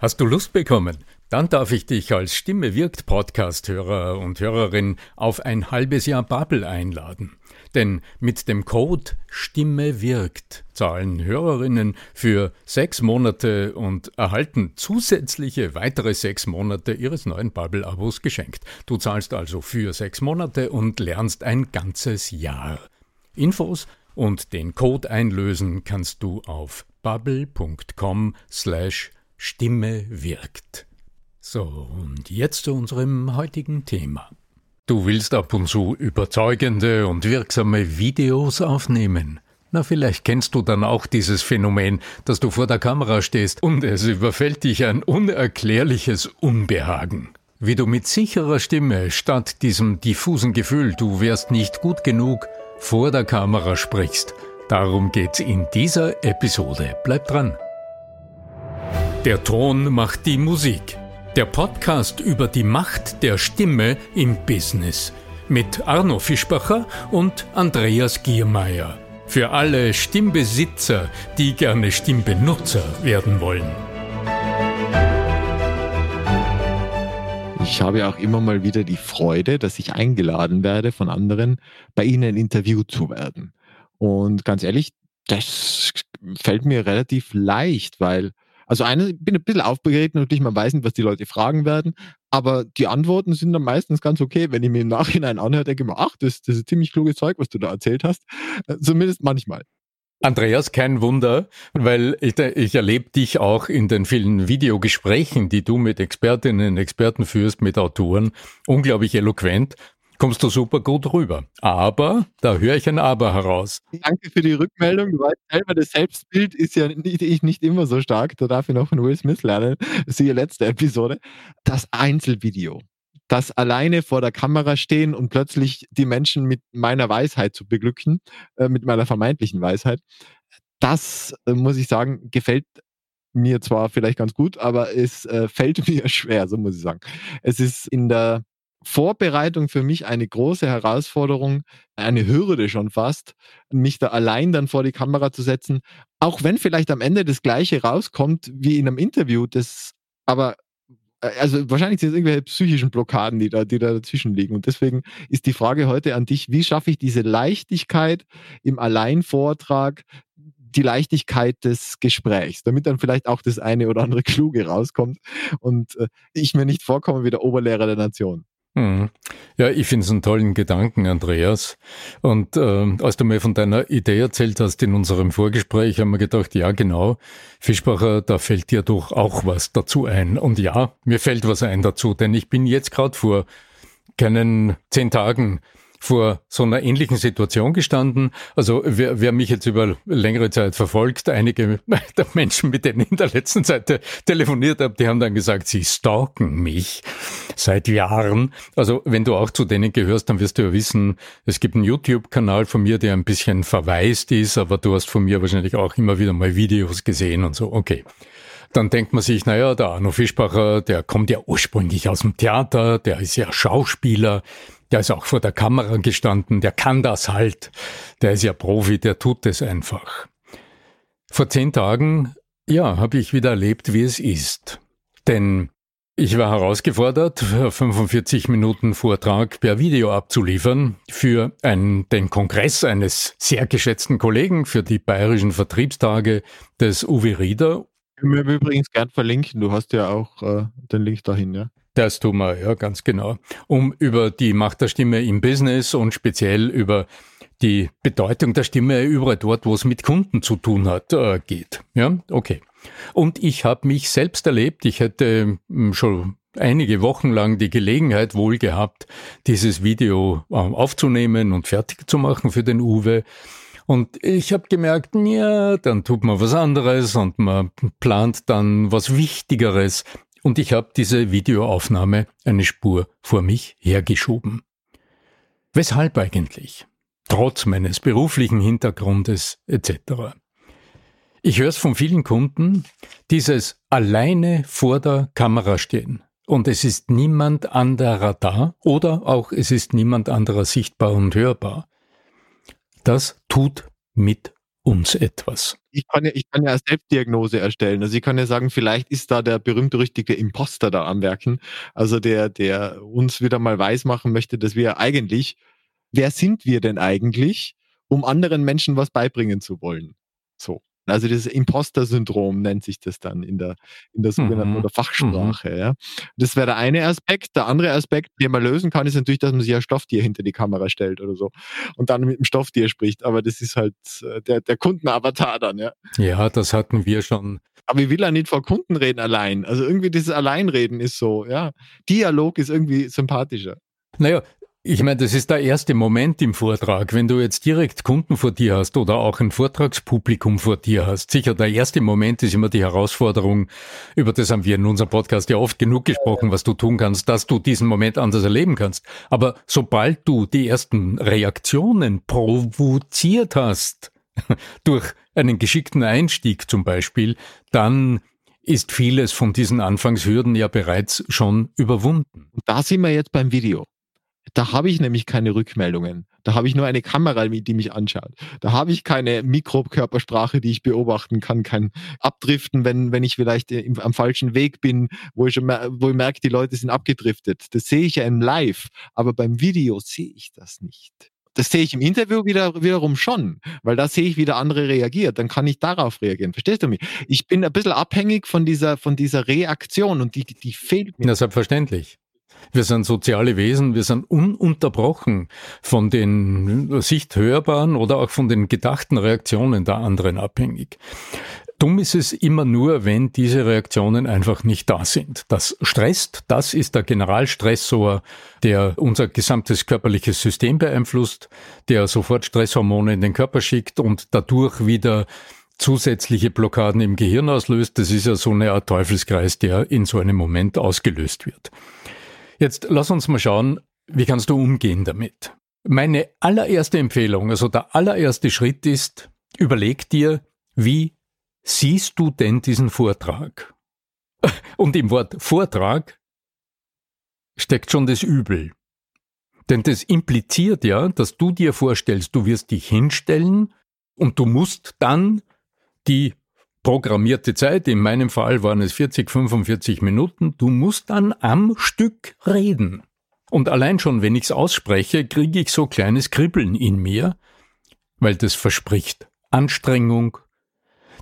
Hast du Lust bekommen? Dann darf ich dich als Stimme wirkt Podcast-Hörer und Hörerin auf ein halbes Jahr Bubble einladen. Denn mit dem Code Stimme wirkt zahlen Hörerinnen für sechs Monate und erhalten zusätzliche weitere sechs Monate ihres neuen Bubble-Abos geschenkt. Du zahlst also für sechs Monate und lernst ein ganzes Jahr. Infos und den Code einlösen kannst du auf bubble.com slash Stimme wirkt. So, und jetzt zu unserem heutigen Thema. Du willst ab und zu überzeugende und wirksame Videos aufnehmen. Na, vielleicht kennst du dann auch dieses Phänomen, dass du vor der Kamera stehst und es überfällt dich ein unerklärliches Unbehagen. Wie du mit sicherer Stimme statt diesem diffusen Gefühl, du wärst nicht gut genug, vor der Kamera sprichst. Darum geht's in dieser Episode. Bleib dran. Der Ton macht die Musik. Der Podcast über die Macht der Stimme im Business mit Arno Fischbacher und Andreas Giermeier. Für alle Stimmbesitzer, die gerne Stimmbenutzer werden wollen. Ich habe auch immer mal wieder die Freude, dass ich eingeladen werde von anderen, bei ihnen interviewt zu werden. Und ganz ehrlich, das fällt mir relativ leicht, weil also eine, bin ein bisschen aufgeregt, natürlich, man weiß nicht, was die Leute fragen werden, aber die Antworten sind dann meistens ganz okay. Wenn ich mir im Nachhinein anhöre, denke ich mir, ach, das, das ist ziemlich kluges Zeug, was du da erzählt hast. Äh, zumindest manchmal. Andreas, kein Wunder, weil ich, ich erlebe dich auch in den vielen Videogesprächen, die du mit Expertinnen und Experten führst, mit Autoren, unglaublich eloquent kommst du super gut rüber. Aber, da höre ich ein Aber heraus. Danke für die Rückmeldung. Du weißt selber, das Selbstbild ist ja nicht, nicht immer so stark. Da darf ich noch von Will Smith lernen. Siehe letzte Episode. Das Einzelvideo. Das alleine vor der Kamera stehen und plötzlich die Menschen mit meiner Weisheit zu beglücken, äh, mit meiner vermeintlichen Weisheit. Das, äh, muss ich sagen, gefällt mir zwar vielleicht ganz gut, aber es äh, fällt mir schwer, so muss ich sagen. Es ist in der Vorbereitung für mich eine große Herausforderung, eine Hürde schon fast, mich da allein dann vor die Kamera zu setzen, auch wenn vielleicht am Ende das Gleiche rauskommt wie in einem Interview, das aber äh, also wahrscheinlich sind es irgendwelche psychischen Blockaden, die da, die da dazwischen liegen. Und deswegen ist die Frage heute an dich, wie schaffe ich diese Leichtigkeit im Alleinvortrag, die Leichtigkeit des Gesprächs, damit dann vielleicht auch das eine oder andere Kluge rauskommt und äh, ich mir nicht vorkomme wie der Oberlehrer der Nation. Hm. Ja, ich finde es einen tollen Gedanken, Andreas. Und äh, als du mir von deiner Idee erzählt hast in unserem Vorgespräch, haben wir gedacht, ja genau, Fischbacher, da fällt dir doch auch was dazu ein. Und ja, mir fällt was ein dazu, denn ich bin jetzt gerade vor keinen zehn Tagen vor so einer ähnlichen Situation gestanden. Also wer, wer mich jetzt über längere Zeit verfolgt, einige der Menschen, mit denen ich in der letzten Zeit telefoniert habe, die haben dann gesagt, sie stalken mich seit Jahren. Also wenn du auch zu denen gehörst, dann wirst du ja wissen, es gibt einen YouTube-Kanal von mir, der ein bisschen verwaist ist, aber du hast von mir wahrscheinlich auch immer wieder mal Videos gesehen und so. Okay. Dann denkt man sich, naja, der Arno Fischbacher, der kommt ja ursprünglich aus dem Theater, der ist ja Schauspieler, der ist auch vor der Kamera gestanden, der kann das halt, der ist ja Profi, der tut es einfach. Vor zehn Tagen, ja, habe ich wieder erlebt, wie es ist. Denn ich war herausgefordert, 45 Minuten Vortrag per Video abzuliefern für einen, den Kongress eines sehr geschätzten Kollegen für die bayerischen Vertriebstage des Uwe Rieder. Ich mir übrigens gern verlinken, du hast ja auch äh, den Link dahin, ja. Das tun wir, ja, ganz genau. Um über die Macht der Stimme im Business und speziell über die Bedeutung der Stimme überall dort, wo es mit Kunden zu tun hat, äh, geht. Ja, okay. Und ich habe mich selbst erlebt, ich hätte hm, schon einige Wochen lang die Gelegenheit wohl gehabt, dieses Video äh, aufzunehmen und fertig zu machen für den Uwe. Und ich habe gemerkt, ja, dann tut man was anderes und man plant dann was Wichtigeres. Und ich habe diese Videoaufnahme eine Spur vor mich hergeschoben. Weshalb eigentlich? Trotz meines beruflichen Hintergrundes etc. Ich höre es von vielen Kunden, dieses alleine vor der Kamera stehen und es ist niemand anderer da oder auch es ist niemand anderer sichtbar und hörbar. Das tut mit uns etwas. Ich kann ja, ich kann ja eine Selbstdiagnose erstellen. Also ich kann ja sagen, vielleicht ist da der berühmt-berüchtigte Imposter da am Werken. Also der, der uns wieder mal weismachen möchte, dass wir eigentlich, wer sind wir denn eigentlich, um anderen Menschen was beibringen zu wollen? So. Also das Imposter-Syndrom nennt sich das dann in der, in der sogenannten mhm. oder Fachsprache. Mhm. Ja. Das wäre der eine Aspekt. Der andere Aspekt, den man lösen kann, ist natürlich, dass man sich ein Stofftier hinter die Kamera stellt oder so und dann mit dem Stofftier spricht. Aber das ist halt äh, der, der Kundenavatar dann, ja. Ja, das hatten wir schon. Aber ich will ja nicht vor Kunden reden allein. Also irgendwie dieses Alleinreden ist so, ja. Dialog ist irgendwie sympathischer. Naja, ich meine, das ist der erste Moment im Vortrag. Wenn du jetzt direkt Kunden vor dir hast oder auch ein Vortragspublikum vor dir hast, sicher der erste Moment ist immer die Herausforderung, über das haben wir in unserem Podcast ja oft genug gesprochen, was du tun kannst, dass du diesen Moment anders erleben kannst. Aber sobald du die ersten Reaktionen provoziert hast, durch einen geschickten Einstieg zum Beispiel, dann ist vieles von diesen Anfangshürden ja bereits schon überwunden. Und da sind wir jetzt beim Video. Da habe ich nämlich keine Rückmeldungen. Da habe ich nur eine Kamera, die mich anschaut. Da habe ich keine Mikrokörpersprache, die ich beobachten kann, kein Abdriften, wenn, wenn ich vielleicht im, am falschen Weg bin, wo ich, schon, wo ich merke, die Leute sind abgedriftet. Das sehe ich ja im Live, aber beim Video sehe ich das nicht. Das sehe ich im Interview wieder, wiederum schon, weil da sehe ich, wie der andere reagiert. Dann kann ich darauf reagieren. Verstehst du mich? Ich bin ein bisschen abhängig von dieser, von dieser Reaktion und die, die fehlt mir. Na, selbstverständlich. Wir sind soziale Wesen, wir sind ununterbrochen von den sichthörbaren oder auch von den gedachten Reaktionen der anderen abhängig. Dumm ist es immer nur, wenn diese Reaktionen einfach nicht da sind. Das stresst, das ist der Generalstressor, der unser gesamtes körperliches System beeinflusst, der sofort Stresshormone in den Körper schickt und dadurch wieder zusätzliche Blockaden im Gehirn auslöst. Das ist ja so eine Art Teufelskreis, der in so einem Moment ausgelöst wird. Jetzt lass uns mal schauen, wie kannst du umgehen damit? Meine allererste Empfehlung, also der allererste Schritt ist, überleg dir, wie siehst du denn diesen Vortrag? Und im Wort Vortrag steckt schon das Übel. Denn das impliziert ja, dass du dir vorstellst, du wirst dich hinstellen und du musst dann die programmierte Zeit, in meinem Fall waren es 40, 45 Minuten, du musst dann am Stück reden. Und allein schon, wenn ich's ausspreche, kriege ich so kleines Kribbeln in mir, weil das verspricht Anstrengung.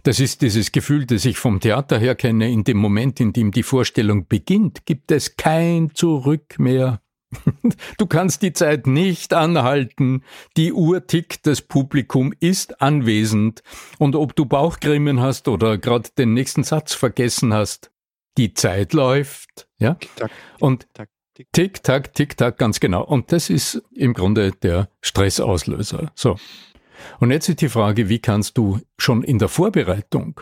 Das ist dieses Gefühl, das ich vom Theater her kenne, in dem Moment, in dem die Vorstellung beginnt, gibt es kein Zurück mehr. Du kannst die Zeit nicht anhalten. Die Uhr tickt, das Publikum ist anwesend. Und ob du Bauchgrimmen hast oder gerade den nächsten Satz vergessen hast, die Zeit läuft. Ja? Tick, Und tick, tack, tick, tack, ganz genau. Und das ist im Grunde der Stressauslöser. So. Und jetzt ist die Frage, wie kannst du schon in der Vorbereitung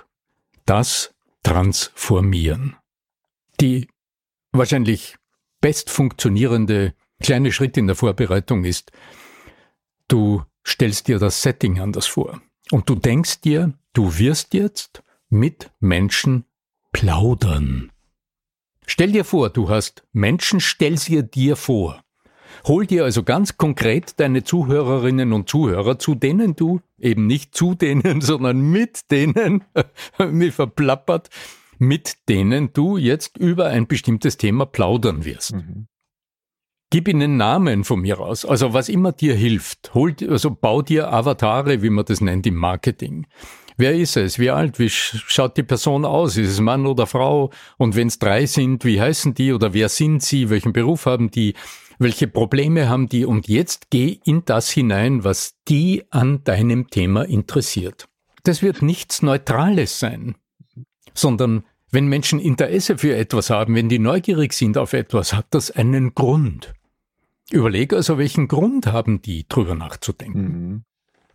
das transformieren? Die wahrscheinlich best funktionierende kleine Schritt in der Vorbereitung ist, du stellst dir das Setting anders vor. Und du denkst dir, du wirst jetzt mit Menschen plaudern. Stell dir vor, du hast Menschen, stell sie dir vor. Hol dir also ganz konkret deine Zuhörerinnen und Zuhörer, zu denen du eben nicht zu denen, sondern mit denen, mir verplappert, mit denen du jetzt über ein bestimmtes Thema plaudern wirst. Mhm. Gib ihnen Namen von mir aus, also was immer dir hilft. Hol, also bau dir Avatare, wie man das nennt im Marketing. Wer ist es? Wie alt? Wie schaut die Person aus? Ist es Mann oder Frau? Und wenn es drei sind, wie heißen die oder wer sind sie? Welchen Beruf haben die? Welche Probleme haben die? Und jetzt geh in das hinein, was die an deinem Thema interessiert. Das wird nichts Neutrales sein. Sondern wenn Menschen Interesse für etwas haben, wenn die neugierig sind auf etwas, hat das einen Grund. Überleg also, welchen Grund haben die, drüber nachzudenken. Mhm.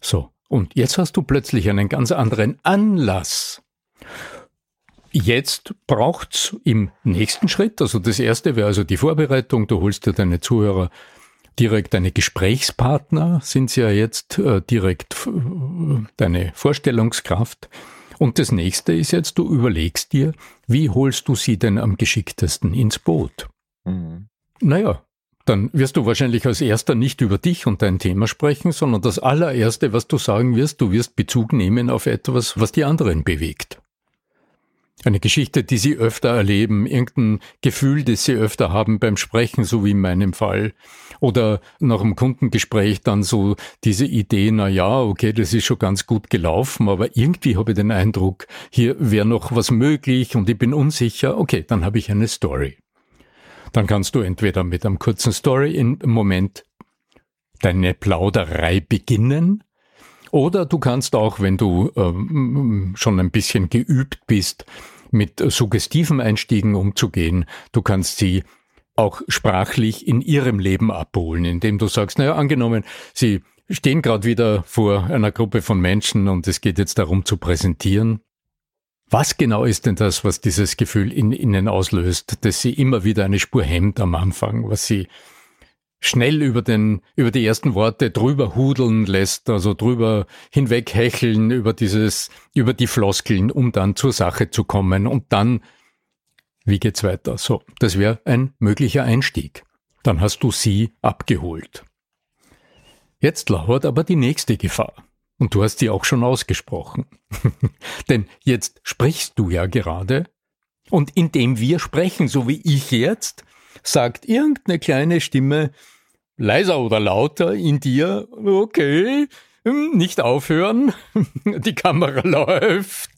So, und jetzt hast du plötzlich einen ganz anderen Anlass. Jetzt braucht's im nächsten Schritt, also das erste wäre also die Vorbereitung, du holst dir deine Zuhörer direkt deine Gesprächspartner, sind sie ja jetzt äh, direkt äh, deine Vorstellungskraft. Und das nächste ist jetzt, du überlegst dir, wie holst du sie denn am geschicktesten ins Boot? Mhm. Naja, dann wirst du wahrscheinlich als erster nicht über dich und dein Thema sprechen, sondern das allererste, was du sagen wirst, du wirst Bezug nehmen auf etwas, was die anderen bewegt. Eine Geschichte, die sie öfter erleben, irgendein Gefühl, das sie öfter haben beim Sprechen, so wie in meinem Fall. Oder nach einem Kundengespräch dann so diese Idee, na ja, okay, das ist schon ganz gut gelaufen, aber irgendwie habe ich den Eindruck, hier wäre noch was möglich und ich bin unsicher. Okay, dann habe ich eine Story. Dann kannst du entweder mit einem kurzen Story im Moment deine Plauderei beginnen, oder du kannst auch, wenn du ähm, schon ein bisschen geübt bist, mit suggestiven Einstiegen umzugehen, du kannst sie auch sprachlich in ihrem Leben abholen, indem du sagst, naja, angenommen, sie stehen gerade wieder vor einer Gruppe von Menschen und es geht jetzt darum zu präsentieren. Was genau ist denn das, was dieses Gefühl in ihnen auslöst, dass sie immer wieder eine Spur hemmt am Anfang, was sie schnell über den, über die ersten Worte drüber hudeln lässt, also drüber hinweg hecheln über dieses, über die Floskeln, um dann zur Sache zu kommen und dann, wie geht's weiter? So, das wäre ein möglicher Einstieg. Dann hast du sie abgeholt. Jetzt lauert aber die nächste Gefahr. Und du hast sie auch schon ausgesprochen. Denn jetzt sprichst du ja gerade. Und indem wir sprechen, so wie ich jetzt, sagt irgendeine kleine Stimme, leiser oder lauter in dir, okay, hm, nicht aufhören, die Kamera läuft,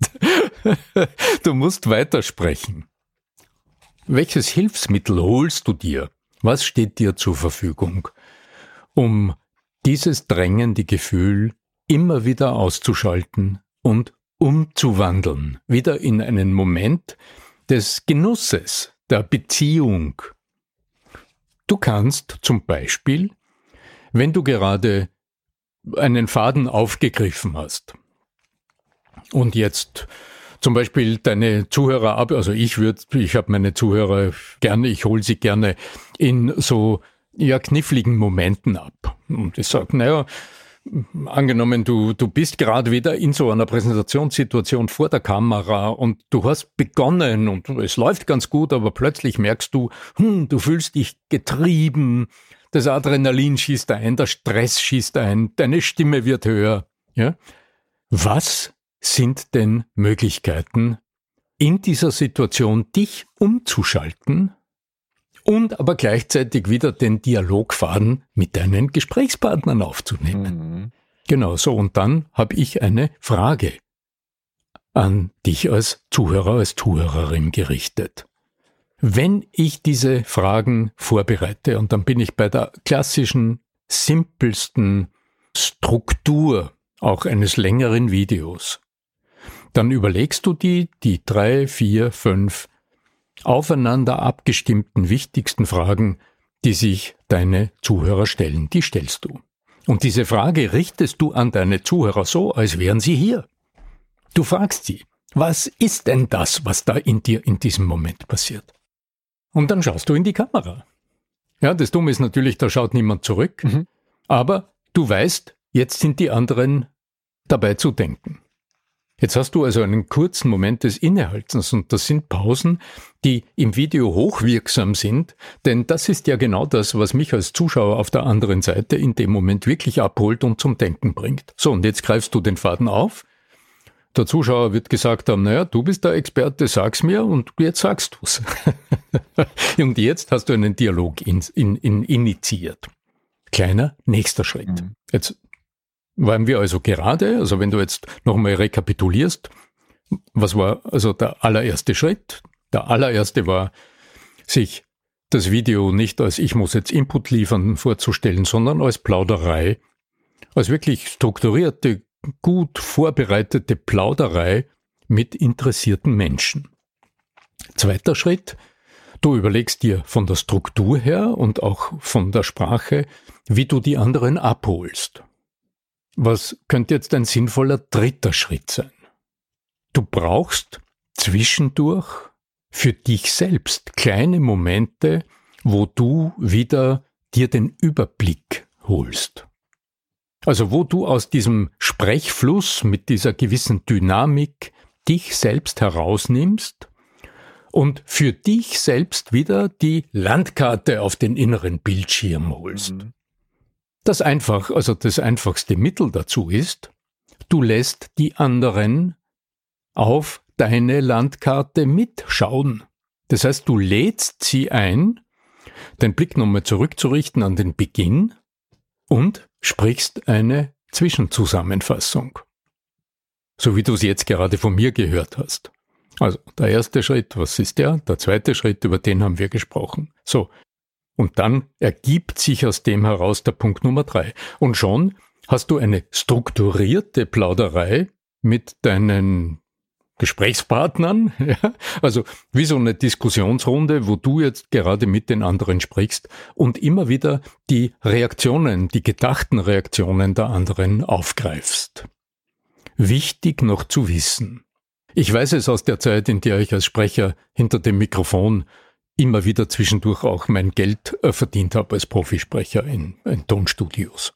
du musst weitersprechen. Welches Hilfsmittel holst du dir? Was steht dir zur Verfügung, um dieses drängende Gefühl immer wieder auszuschalten und umzuwandeln, wieder in einen Moment des Genusses, der Beziehung, Du kannst zum Beispiel, wenn du gerade einen Faden aufgegriffen hast und jetzt zum Beispiel deine Zuhörer ab, also ich würde, ich habe meine Zuhörer gerne, ich hole sie gerne in so ja kniffligen Momenten ab. Und ich sage, naja, angenommen, du, du bist gerade wieder in so einer Präsentationssituation vor der Kamera und du hast begonnen und es läuft ganz gut, aber plötzlich merkst du, hm, du fühlst dich getrieben, das Adrenalin schießt ein, der Stress schießt ein, deine Stimme wird höher. Ja? Was sind denn Möglichkeiten, in dieser Situation dich umzuschalten und aber gleichzeitig wieder den Dialogfaden mit deinen Gesprächspartnern aufzunehmen. Mhm. Genau so. Und dann habe ich eine Frage an dich als Zuhörer, als Zuhörerin gerichtet. Wenn ich diese Fragen vorbereite, und dann bin ich bei der klassischen, simpelsten Struktur auch eines längeren Videos, dann überlegst du die, die drei, vier, fünf aufeinander abgestimmten wichtigsten Fragen, die sich deine Zuhörer stellen, die stellst du. Und diese Frage richtest du an deine Zuhörer so, als wären sie hier. Du fragst sie, was ist denn das, was da in dir in diesem Moment passiert? Und dann schaust du in die Kamera. Ja, das Dumme ist natürlich, da schaut niemand zurück, mhm. aber du weißt, jetzt sind die anderen dabei zu denken. Jetzt hast du also einen kurzen Moment des Innehaltens und das sind Pausen, die im Video hochwirksam sind, denn das ist ja genau das, was mich als Zuschauer auf der anderen Seite in dem Moment wirklich abholt und zum Denken bringt. So, und jetzt greifst du den Faden auf. Der Zuschauer wird gesagt haben, naja, du bist der Experte, sag's mir und jetzt sagst du's. und jetzt hast du einen Dialog in, in, in initiiert. Kleiner nächster Schritt. Mhm. Jetzt waren wir also gerade, also wenn du jetzt nochmal rekapitulierst, was war also der allererste Schritt? Der allererste war, sich das Video nicht als ich muss jetzt Input liefern vorzustellen, sondern als Plauderei, als wirklich strukturierte, gut vorbereitete Plauderei mit interessierten Menschen. Zweiter Schritt, du überlegst dir von der Struktur her und auch von der Sprache, wie du die anderen abholst. Was könnte jetzt ein sinnvoller dritter Schritt sein? Du brauchst zwischendurch für dich selbst kleine Momente, wo du wieder dir den Überblick holst. Also wo du aus diesem Sprechfluss mit dieser gewissen Dynamik dich selbst herausnimmst und für dich selbst wieder die Landkarte auf den inneren Bildschirm holst. Mhm. Das einfach, also das einfachste Mittel dazu ist, du lässt die anderen auf deine Landkarte mitschauen. Das heißt, du lädst sie ein, den Blick nochmal zurückzurichten an den Beginn und sprichst eine Zwischenzusammenfassung. So wie du es jetzt gerade von mir gehört hast. Also der erste Schritt, was ist der? Der zweite Schritt, über den haben wir gesprochen. So. Und dann ergibt sich aus dem heraus der Punkt Nummer drei. Und schon hast du eine strukturierte Plauderei mit deinen Gesprächspartnern, ja? also wie so eine Diskussionsrunde, wo du jetzt gerade mit den anderen sprichst und immer wieder die Reaktionen, die gedachten Reaktionen der anderen aufgreifst. Wichtig noch zu wissen. Ich weiß es aus der Zeit, in der ich als Sprecher hinter dem Mikrofon immer wieder zwischendurch auch mein Geld äh, verdient habe als Profisprecher in, in Tonstudios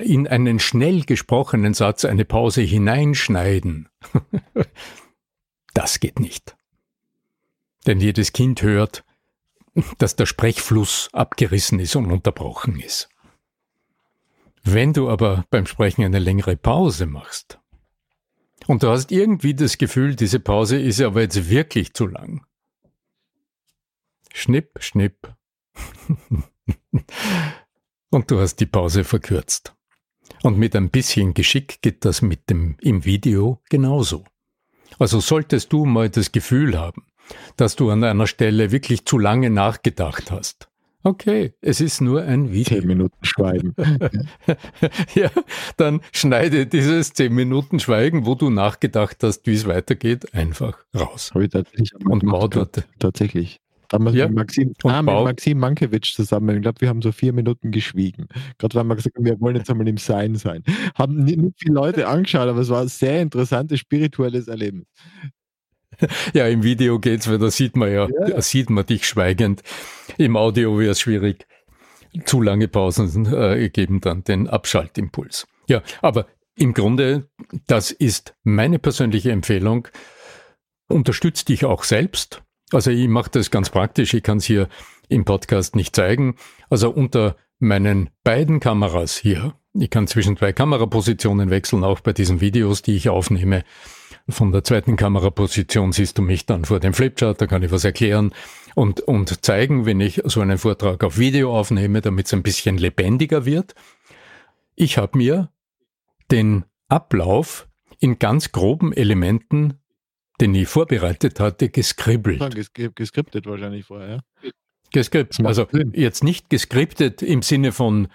in einen schnell gesprochenen Satz eine Pause hineinschneiden, das geht nicht. Denn jedes Kind hört, dass der Sprechfluss abgerissen ist und unterbrochen ist. Wenn du aber beim Sprechen eine längere Pause machst und du hast irgendwie das Gefühl, diese Pause ist aber jetzt wirklich zu lang. Schnipp, schnipp. und du hast die Pause verkürzt. Und mit ein bisschen Geschick geht das mit dem im Video genauso. Also solltest du mal das Gefühl haben, dass du an einer Stelle wirklich zu lange nachgedacht hast. Okay, es ist nur ein Video. Zehn Minuten Schweigen. ja, dann schneide dieses zehn Minuten Schweigen, wo du nachgedacht hast, wie es weitergeht, einfach raus. Habe ich tatsächlich und bau Tatsächlich. Damals ja. mit Maxim, ah, mit Maxim Mankiewicz zusammen. Ich glaube, wir haben so vier Minuten geschwiegen. Gerade weil wir gesagt haben, wir wollen jetzt einmal im Sein sein. Haben nicht, nicht viele Leute angeschaut, aber es war ein sehr interessantes spirituelles Erleben. Ja, im Video geht's, weil da sieht man ja, ja. da sieht man dich schweigend. Im Audio wäre es schwierig. Zu lange Pausen äh, geben dann den Abschaltimpuls. Ja, aber im Grunde, das ist meine persönliche Empfehlung. Unterstützt dich auch selbst also ich mache das ganz praktisch, ich kann es hier im Podcast nicht zeigen. Also unter meinen beiden Kameras hier, ich kann zwischen zwei Kamerapositionen wechseln, auch bei diesen Videos, die ich aufnehme. Von der zweiten Kameraposition siehst du mich dann vor dem Flipchart, da kann ich was erklären und, und zeigen, wenn ich so einen Vortrag auf Video aufnehme, damit es ein bisschen lebendiger wird. Ich habe mir den Ablauf in ganz groben Elementen den ich vorbereitet hatte, geskribbelt. Ja, geskriptet wahrscheinlich vorher, ja? Geskriptet. Also jetzt nicht geskriptet im Sinne von,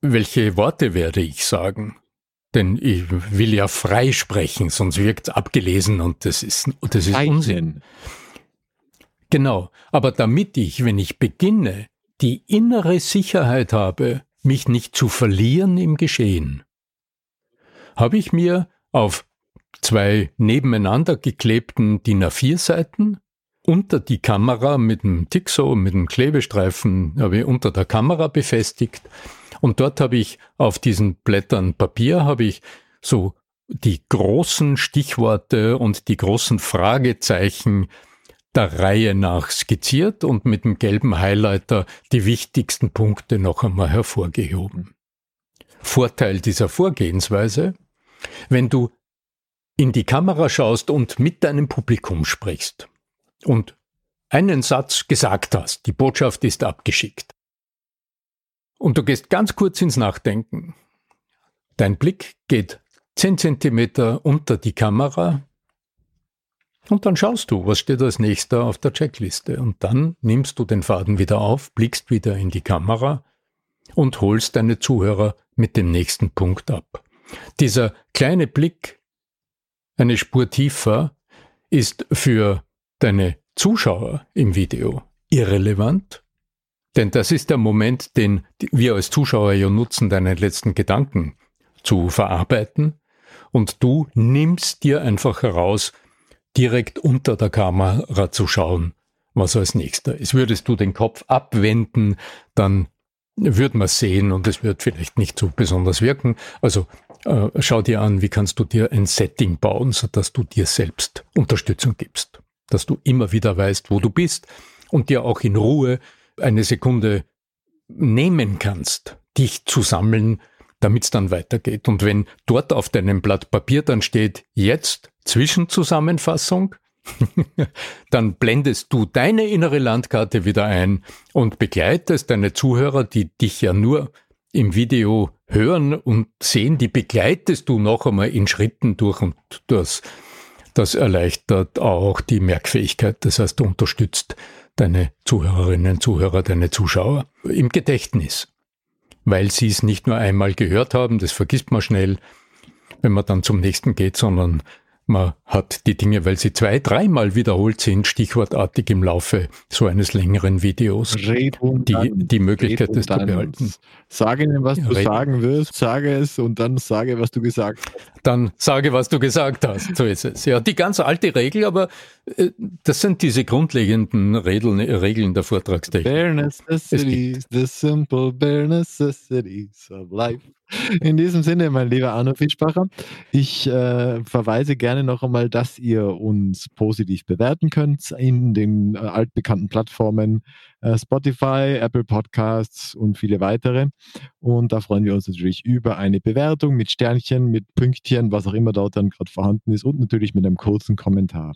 welche Worte werde ich sagen? Denn ich will ja frei sprechen, sonst wirkt es abgelesen und das ist, das ist Unsinn. Genau. Aber damit ich, wenn ich beginne, die innere Sicherheit habe, mich nicht zu verlieren im Geschehen, habe ich mir auf zwei nebeneinander geklebten DIN A4-Seiten. Unter die Kamera mit dem Tixo, mit dem Klebestreifen, habe ich unter der Kamera befestigt. Und dort habe ich auf diesen Blättern Papier habe ich so die großen Stichworte und die großen Fragezeichen der Reihe nach skizziert und mit dem gelben Highlighter die wichtigsten Punkte noch einmal hervorgehoben. Vorteil dieser Vorgehensweise, wenn du in die Kamera schaust und mit deinem Publikum sprichst und einen Satz gesagt hast, die Botschaft ist abgeschickt. Und du gehst ganz kurz ins Nachdenken. Dein Blick geht 10 Zentimeter unter die Kamera und dann schaust du, was steht als nächster auf der Checkliste. Und dann nimmst du den Faden wieder auf, blickst wieder in die Kamera und holst deine Zuhörer mit dem nächsten Punkt ab. Dieser kleine Blick eine Spur tiefer, ist für deine Zuschauer im Video irrelevant, denn das ist der Moment, den wir als Zuschauer ja nutzen, deine letzten Gedanken zu verarbeiten. Und du nimmst dir einfach heraus, direkt unter der Kamera zu schauen, was als nächster ist. Würdest du den Kopf abwenden, dann würde man sehen und es wird vielleicht nicht so besonders wirken. Also äh, schau dir an, wie kannst du dir ein Setting bauen, sodass du dir selbst Unterstützung gibst. Dass du immer wieder weißt, wo du bist und dir auch in Ruhe eine Sekunde nehmen kannst, dich zu sammeln, damit es dann weitergeht. Und wenn dort auf deinem Blatt Papier dann steht, jetzt Zwischenzusammenfassung, dann blendest du deine innere Landkarte wieder ein und begleitest deine Zuhörer, die dich ja nur im Video hören und sehen, die begleitest du noch einmal in Schritten durch und das, das erleichtert auch die Merkfähigkeit. Das heißt, du unterstützt deine Zuhörerinnen, Zuhörer, deine Zuschauer im Gedächtnis, weil sie es nicht nur einmal gehört haben, das vergisst man schnell, wenn man dann zum nächsten geht, sondern man hat die Dinge, weil sie zwei, dreimal wiederholt sind, stichwortartig im Laufe so eines längeren Videos, die, die Möglichkeit, das zu behalten. Sage ihnen, was ja, du sagen wirst, sage es und dann sage, was du gesagt hast. Dann sage, was du gesagt hast. So ist es. Ja, die ganz alte Regel, aber äh, das sind diese grundlegenden Regeln, Regeln der Vortragstechnik. Bare necessities, the simple bare necessities of life. In diesem Sinne, mein lieber Arno Fischbacher, ich äh, verweise gerne noch einmal, dass ihr uns positiv bewerten könnt in den äh, altbekannten Plattformen äh, Spotify, Apple Podcasts und viele weitere. Und da freuen wir uns natürlich über eine Bewertung mit Sternchen, mit Pünktchen, was auch immer dort dann gerade vorhanden ist und natürlich mit einem kurzen Kommentar.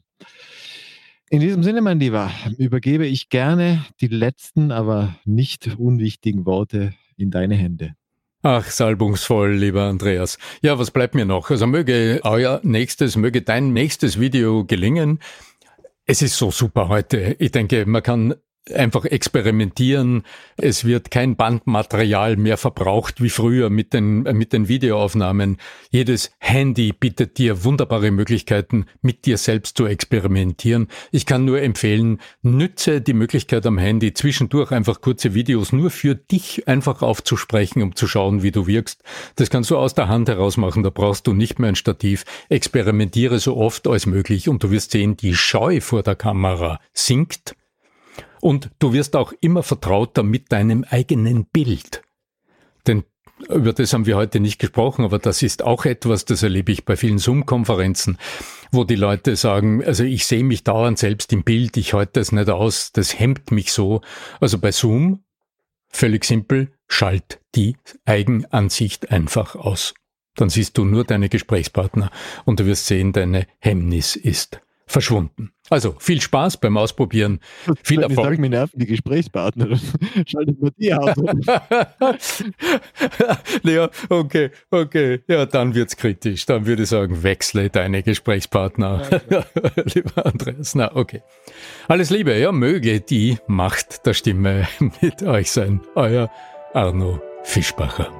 In diesem Sinne, mein Lieber, übergebe ich gerne die letzten, aber nicht unwichtigen Worte in deine Hände. Ach, salbungsvoll, lieber Andreas. Ja, was bleibt mir noch? Also möge euer nächstes, möge dein nächstes Video gelingen. Es ist so super heute. Ich denke, man kann einfach experimentieren. Es wird kein Bandmaterial mehr verbraucht wie früher mit den, äh, mit den Videoaufnahmen. Jedes Handy bietet dir wunderbare Möglichkeiten, mit dir selbst zu experimentieren. Ich kann nur empfehlen, nütze die Möglichkeit am Handy zwischendurch einfach kurze Videos nur für dich einfach aufzusprechen, um zu schauen, wie du wirkst. Das kannst du aus der Hand heraus machen. Da brauchst du nicht mehr ein Stativ. Experimentiere so oft als möglich und du wirst sehen, die Scheu vor der Kamera sinkt und du wirst auch immer vertrauter mit deinem eigenen Bild. Denn über das haben wir heute nicht gesprochen, aber das ist auch etwas, das erlebe ich bei vielen Zoom-Konferenzen, wo die Leute sagen, also ich sehe mich dauernd selbst im Bild, ich halte das nicht aus, das hemmt mich so. Also bei Zoom, völlig simpel, schalt die Eigenansicht einfach aus. Dann siehst du nur deine Gesprächspartner und du wirst sehen, deine Hemmnis ist verschwunden. Also viel Spaß beim Ausprobieren. Viel Erfolg. Ich sag, mir nerven die Gesprächspartner. Schaltet mal die aus. ja, okay, okay. Ja, dann wird's kritisch. Dann würde ich sagen, wechsle deine Gesprächspartner. Ja, Lieber Andreas. Na, okay. Alles Liebe. Ja, möge die Macht der Stimme mit euch sein. Euer Arno Fischbacher.